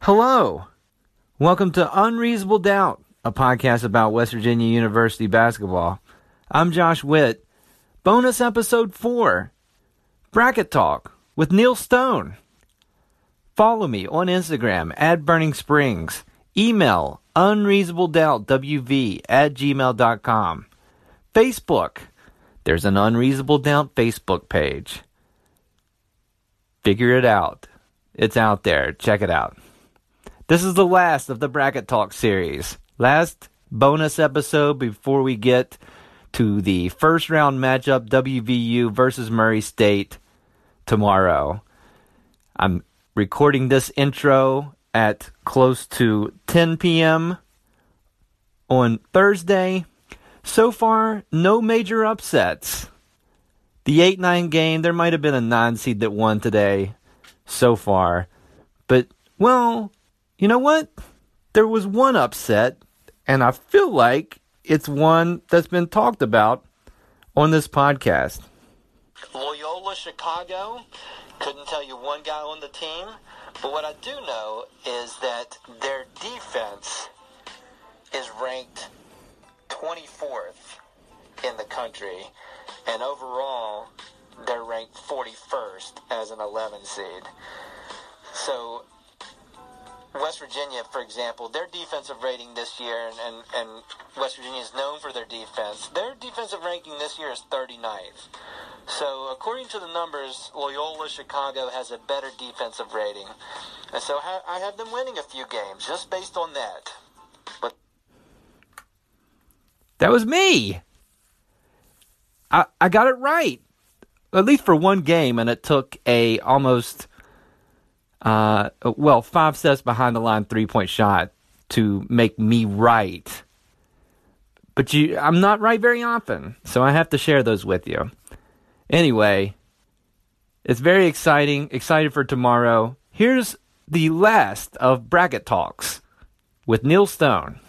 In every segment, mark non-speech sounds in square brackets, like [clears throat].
Hello. Welcome to Unreasonable Doubt, a podcast about West Virginia University basketball. I'm Josh Witt. Bonus episode 4 Bracket Talk with Neal Stone. Follow me on Instagram at Burning Springs. Email unreasonabledoubtwv at gmail.com. Facebook. There's an Unreasonable Doubt Facebook page. Figure it out. It's out there. Check it out. This is the last of the Bracket Talk series. Last bonus episode before we get to the first round matchup WVU versus Murray State tomorrow. I'm recording this intro at close to 10 p.m. on Thursday. So far, no major upsets. The 8 9 game, there might have been a 9 seed that won today so far. But, well, you know what? There was one upset, and I feel like it's one that's been talked about on this podcast. Loyola Chicago, couldn't tell you one guy on the team, but what I do know is that their defense is ranked 24th in the country, and overall, they're ranked 41st as an 11 seed. So West Virginia, for example, their defensive rating this year, and, and, West Virginia is known for their defense, their defensive ranking this year is 39th. So, according to the numbers, Loyola Chicago has a better defensive rating. And so I have them winning a few games just based on that. But That was me. I I got it right. At least for one game and it took a almost uh, well, five steps behind the line three point shot to make me right. But you, I'm not right very often, so I have to share those with you. Anyway, it's very exciting. Excited for tomorrow. Here's the last of bracket talks with Neal Stone.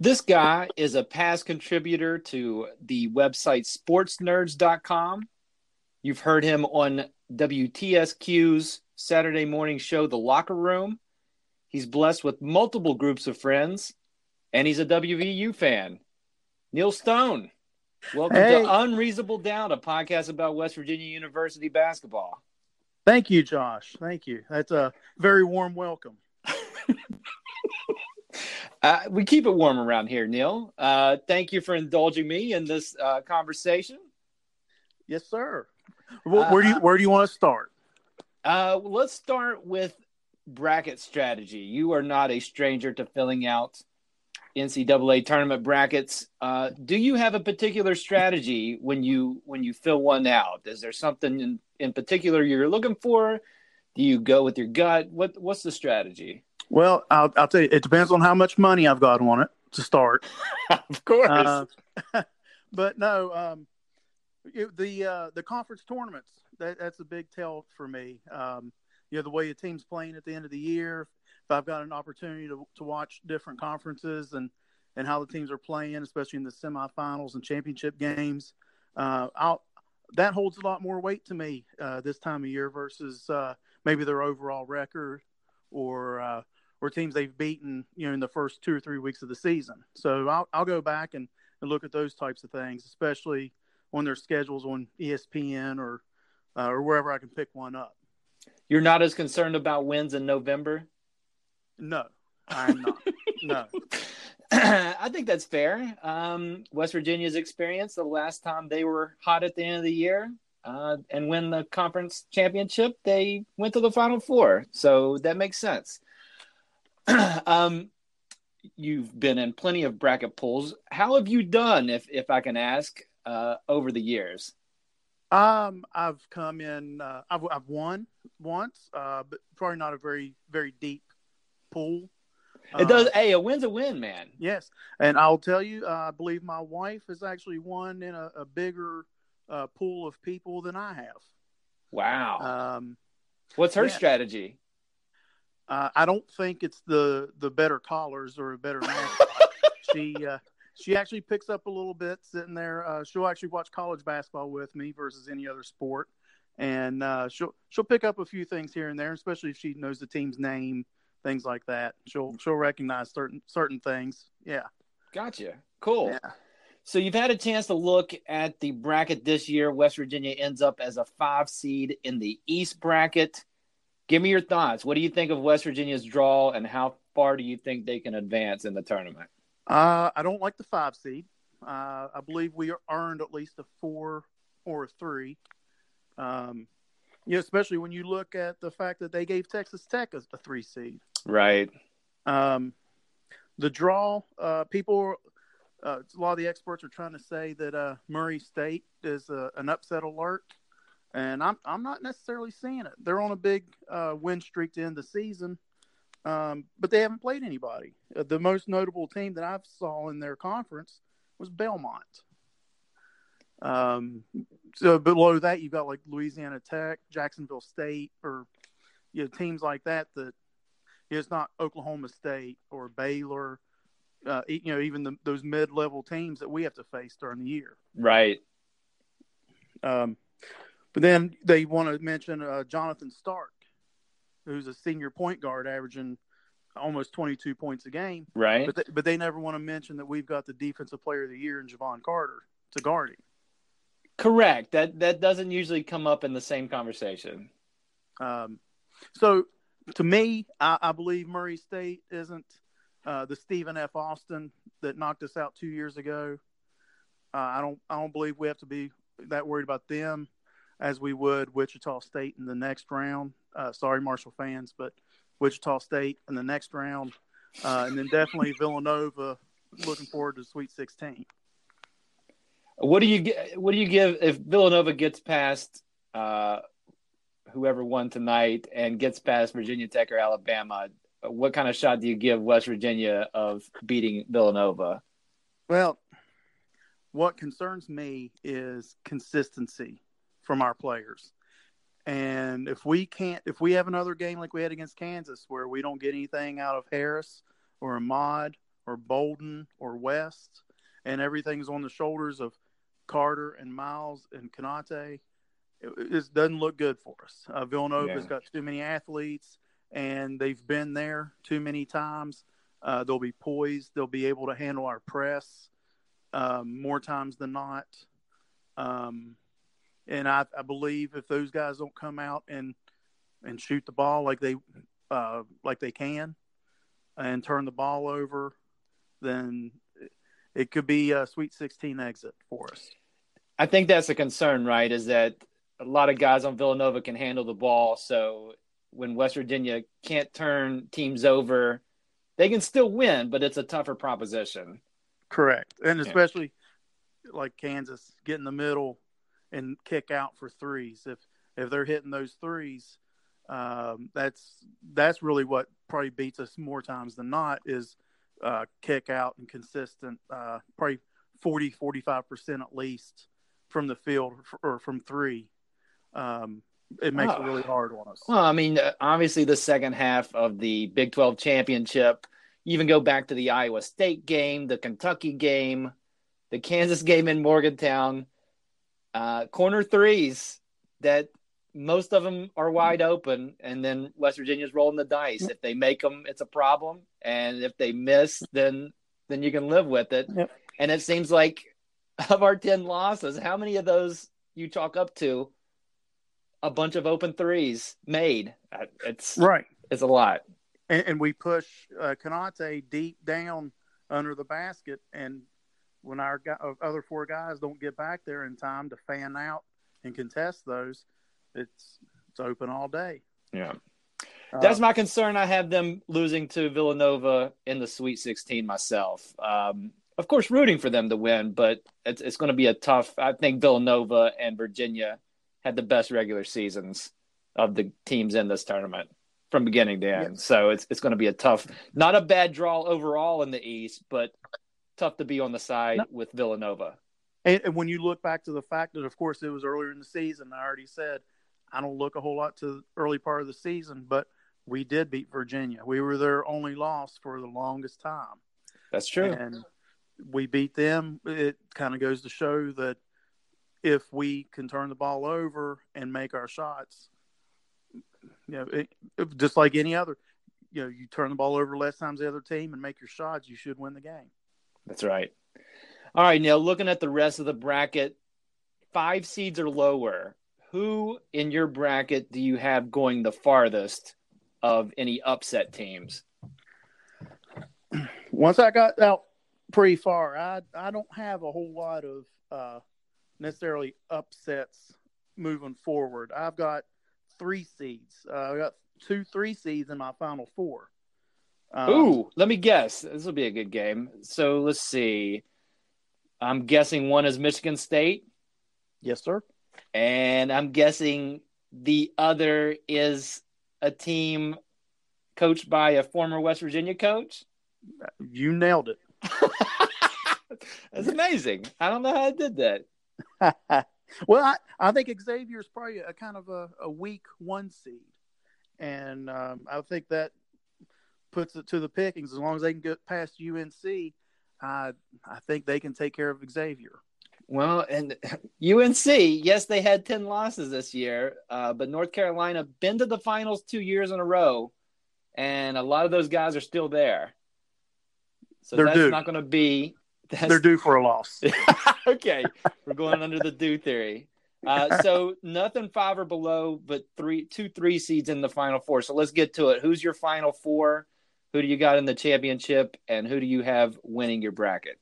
This guy is a past contributor to the website sportsnerds.com. You've heard him on WTSQ's Saturday morning show, The Locker Room. He's blessed with multiple groups of friends, and he's a WVU fan. Neal Stone, welcome hey. to Unreasonable Doubt, a podcast about West Virginia University basketball. Thank you, Josh. Thank you. That's a very warm welcome. Uh, we keep it warm around here, Neal. Uh, thank you for indulging me in this uh, conversation. Yes, sir. Well, where do you where do you want to start? Uh, let's start with bracket strategy. You are not a stranger to filling out NCAA tournament brackets. Uh, do you have a particular strategy when you when you fill one out? Is there something in, in particular you're looking for? Do you go with your gut? What what's the strategy? Well, I'll, I'll tell you, it depends on how much money I've got on it to start. [laughs] of course. Uh, [laughs] but no, um, it, the uh, the conference tournaments that, that's a big tell for me. Um, you know, the way a team's playing at the end of the year. If I've got an opportunity to, to watch different conferences and and how the teams are playing, especially in the semifinals and championship games, uh, I'll that holds a lot more weight to me uh, this time of year versus uh, maybe their overall record or uh, or teams they've beaten, you know, in the first two or three weeks of the season. So I'll, I'll go back and, and look at those types of things, especially on their schedules on ESPN or uh, or wherever I can pick one up. You're not as concerned about wins in November. No, I'm not. [laughs] no. I think that's fair. Um, West Virginia's experience the last time they were hot at the end of the year uh, and win the conference championship, they went to the Final Four. So that makes sense. [clears throat] um, you've been in plenty of bracket pools. How have you done, if if I can ask, uh, over the years? Um, I've come in. Uh, I've I've won once, uh, but probably not a very very deep pool. It does. Uh, hey, a win's a win, man. Yes, and I'll tell you, uh, I believe my wife has actually won in a, a bigger uh, pool of people than I have. Wow. Um, What's her yeah. strategy? Uh, I don't think it's the the better collars or a better [laughs] she uh, she actually picks up a little bit sitting there. Uh, she'll actually watch college basketball with me versus any other sport, and uh, she'll she'll pick up a few things here and there, especially if she knows the team's name, things like that. She'll she'll recognize certain certain things. Yeah. Gotcha. Cool. Yeah. So you've had a chance to look at the bracket this year. West Virginia ends up as a five seed in the East bracket. Give me your thoughts. What do you think of West Virginia's draw, and how far do you think they can advance in the tournament? Uh, I don't like the five seed. Uh, I believe we earned at least a four or a three. Um, you know, especially when you look at the fact that they gave Texas Tech a, a three seed. Right. Um, the draw, uh, people, uh, a lot of the experts are trying to say that uh, Murray State is a, an upset alert and I'm I'm not necessarily seeing it. They're on a big uh, win streak to end the season, um, but they haven't played anybody. Uh, the most notable team that I've saw in their conference was Belmont. Um, so below that, you've got like Louisiana Tech, Jacksonville State, or you know teams like that. That you know, it's not Oklahoma State or Baylor. Uh, you know, even the, those mid-level teams that we have to face during the year. Right. Um, but then they want to mention uh, Jonathan Stark, who's a senior point guard averaging almost 22 points a game. Right. But they, but they never want to mention that we've got the defensive player of the year in Jevon Carter to guard him. Correct. That that doesn't usually come up in the same conversation. Um, so to me, I, I believe Murray State isn't uh, the Stephen F. Austin that knocked us out two years ago. Uh, I don't I don't believe we have to be that worried about them as we would Wichita State in the next round. Uh, sorry, Marshall fans, but Wichita State in the next round, uh, and then definitely Villanova. Looking forward to Sweet 16. What do you get? What do you give if Villanova gets past uh, whoever won tonight and gets past Virginia Tech or Alabama? What kind of shot do you give West Virginia of beating Villanova? Well, what concerns me is consistency from our players. And if we can't, if we have another game like we had against Kansas where we don't get anything out of Harris or Ahmad or Bolden or West, and everything's on the shoulders of Carter and Miles and Konate, it, it doesn't look good for us. Uh, Villanova's yeah. got too many athletes, and they've been there too many times. Uh, they'll be poised. They'll be able to handle our press um, more times than not. Um, and I, I believe if those guys don't come out and and shoot the ball like they uh, like they can and turn the ball over, then it could be a Sweet 16 exit for us. I think that's a concern, right? Is that a lot of guys on Villanova can handle the ball, so when West Virginia can't turn teams over, they can still win, but it's a tougher proposition. Correct, and especially yeah. like Kansas, get in the middle and kick out for threes. If if they're hitting those threes, um, that's that's really what probably beats us more times than not is uh, kick out and consistent, uh, probably 40, 45 percent at least from the field or from three. Um, it makes Oh. it really hard on us. Well, I mean, uh, obviously the second half of the Big 12 championship, even go back to the Iowa State game, the Kentucky game, the Kansas game in Morgantown, uh, corner threes that most of them are wide open, and then West Virginia's rolling the dice. If they make them, it's a problem, and if they miss, then then you can live with it. Yep. And it seems like of our ten losses, how many of those you chalk up to a bunch of open threes made? Uh, It's Right. it's a lot. and, and we push uh, Konate deep down under the basket, and when our uh, other four guys don't get back there in time to fan out and contest those, it's it's open all day. Yeah. Uh, That's my concern. I have them losing to Villanova in the Sweet 16 myself. Um, of course, rooting for them to win, but it's, it's going to be a tough. I think Villanova and Virginia had the best regular seasons of the teams in this tournament from beginning to end. So it's it's going to be a tough, not a bad draw overall in the East, but tough to be on the side No. with Villanova. And, and when you look back to the fact that, of course, it was earlier in the season, I already said I don't look a whole lot to the early part of the season, but we did beat Virginia. We were their only loss for the longest time. That's true. and we beat them. It kind of goes to show that if we can turn the ball over and make our shots, you know, it, it- just like any other, you know, you turn the ball over less times the other team and make your shots, you should win the game. That's right. All right, Now, looking at the rest of the bracket, five seeds or lower, who in your bracket do you have going the farthest of any upset teams? [clears throat] Once I got out pretty far, I I don't have a whole lot of uh, necessarily upsets moving forward. I've got three seeds. Uh, I got two three seeds in my final four. Um, Ooh, let me guess. This will be a good game. So let's see. I'm guessing one is Michigan State, yes, sir. and I'm guessing the other is a team coached by a former West Virginia coach. You nailed it. [laughs] That's amazing. I don't know how I did that. [laughs] well, I, I think Xavier's probably a kind of a, a weak one seed, and um, I think that puts it to the pickings. As long as they can get past UNC, I I think they can take care of Xavier. Well, and [laughs] UNC, yes, they had 10 losses this year, uh, but North Carolina been to the finals two years in a row, and a lot of those guys are still there. So They're that's due. not going to be. [laughs] That's, They're due for a loss. [laughs] okay, we're going under the due theory. Uh, so nothing five or below, but three, two, three seeds in the final four. So let's get to it. Who's your final four? Who do you got in the championship, and who do you have winning your bracket?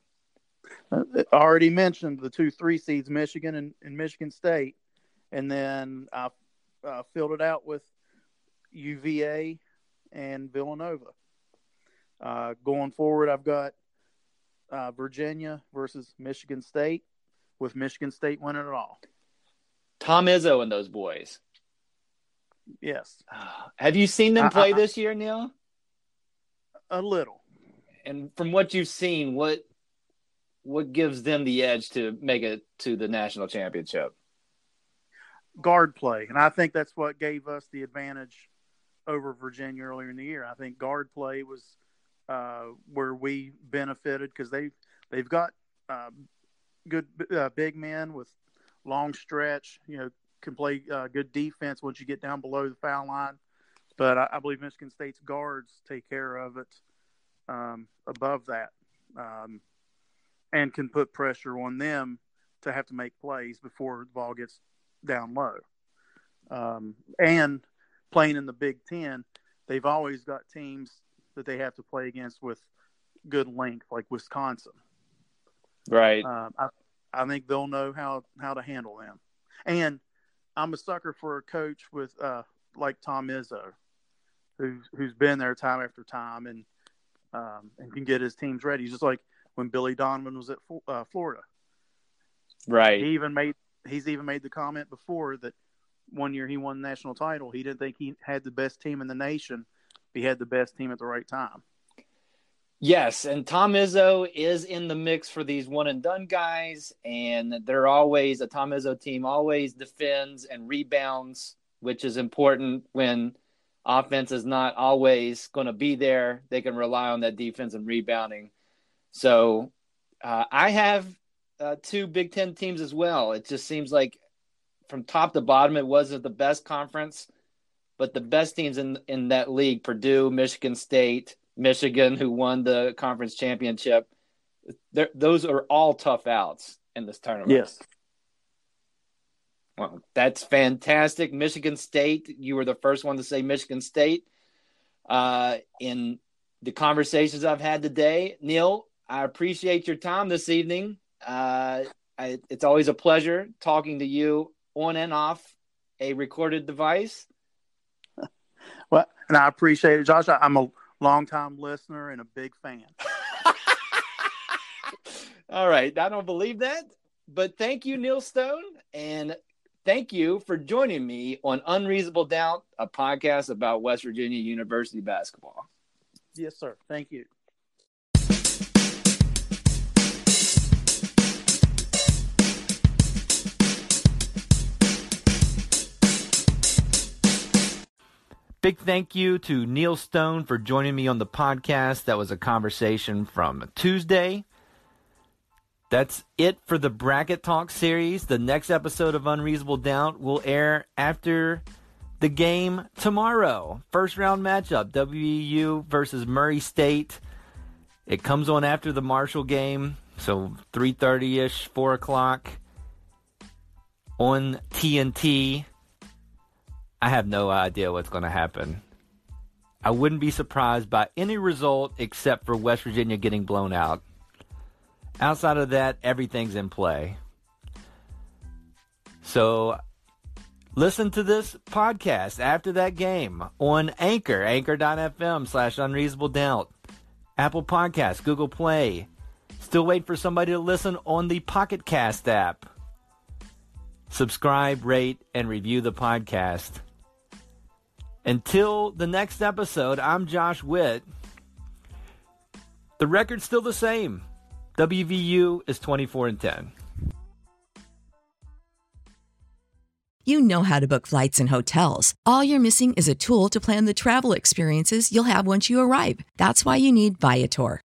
I already mentioned the two three seeds, Michigan and, and Michigan State, and then I uh, filled it out with UVA and Villanova. Uh, going forward, I've got uh, Virginia versus Michigan State, with Michigan State winning it all. Tom Izzo and those boys. Yes, [sighs] Have you seen them I- play I- this year, Neal? A little. And from what you've seen, what what gives them the edge to make it to the national championship? guard play, and I think that's what gave us the advantage over Virginia earlier in the year. I think guard play was uh, where we benefited because they they've got uh, good uh, big men with long stretch. You know, can play uh, good defense once you get down below the foul line. But I, I believe Michigan State's guards take care of it um, above that, um, and can put pressure on them to have to make plays before the ball gets down low. Um, and playing in the Big Ten, they've always got teams that they have to play against with good length, like Wisconsin. Right. Um, I, I think they'll know how, how to handle them. And I'm a sucker for a coach with uh, like Tom Izzo, who's who's been there time after time and um, and can get his teams ready. Just like when Billy Donovan was at uh, Florida, right. he even made he's even made the comment before that one year he won the national title. He didn't think he had the best team in the nation, he had the best team at the right time. Yes, and Tom Izzo is in the mix for these one and done guys, and they're always a Tom Izzo team always defends and rebounds, which is important when offense is not always going to be there. They can rely on that defense and rebounding. So uh, I have uh, two Big Ten teams as well. It just seems like from top to bottom, it wasn't the best conference, but the best teams in in that league: Purdue, Michigan State. Michigan, who won the conference championship. those are all tough outs in this tournament. Yes. Well, that's fantastic. Michigan State, you were the first one to say Michigan State. Uh, in the conversations I've had today, Neal, I appreciate your time this evening. Uh, I, it's always a pleasure talking to you on and off a recorded device. [laughs] Well, and I appreciate it, Josh. I'm a longtime listener and a big fan. [laughs] All right. I don't believe that, but thank you, Neal Stone. And thank you for joining me on Unreasonable Doubt, a podcast about West Virginia University basketball. Yes, sir. Thank you. Big thank you to Neal Stone for joining me on the podcast. That was a conversation from Tuesday. That's it for the Bracket Talk series. The next episode of Unreasonable Doubt will air after the game tomorrow. First round matchup, WVU versus Murray State. It comes on after the Marshall game, so 3.30ish, 4 o'clock on TNT. I have no idea what's going to happen. I wouldn't be surprised by any result except for West Virginia getting blown out. Outside of that, everything's in play. So listen to this podcast after that game on Anchor, anchor.fm slash unreasonable doubt, Apple Podcasts, Google Play. Still wait for somebody to listen on the Pocket Cast app. Subscribe, rate, and review the podcast. Until the next episode, I'm Josh Witt. The record's still the same. WVU is 24 and 10. You know how to book flights and hotels. All you're missing is a tool to plan the travel experiences you'll have once you arrive. That's why you need Viator.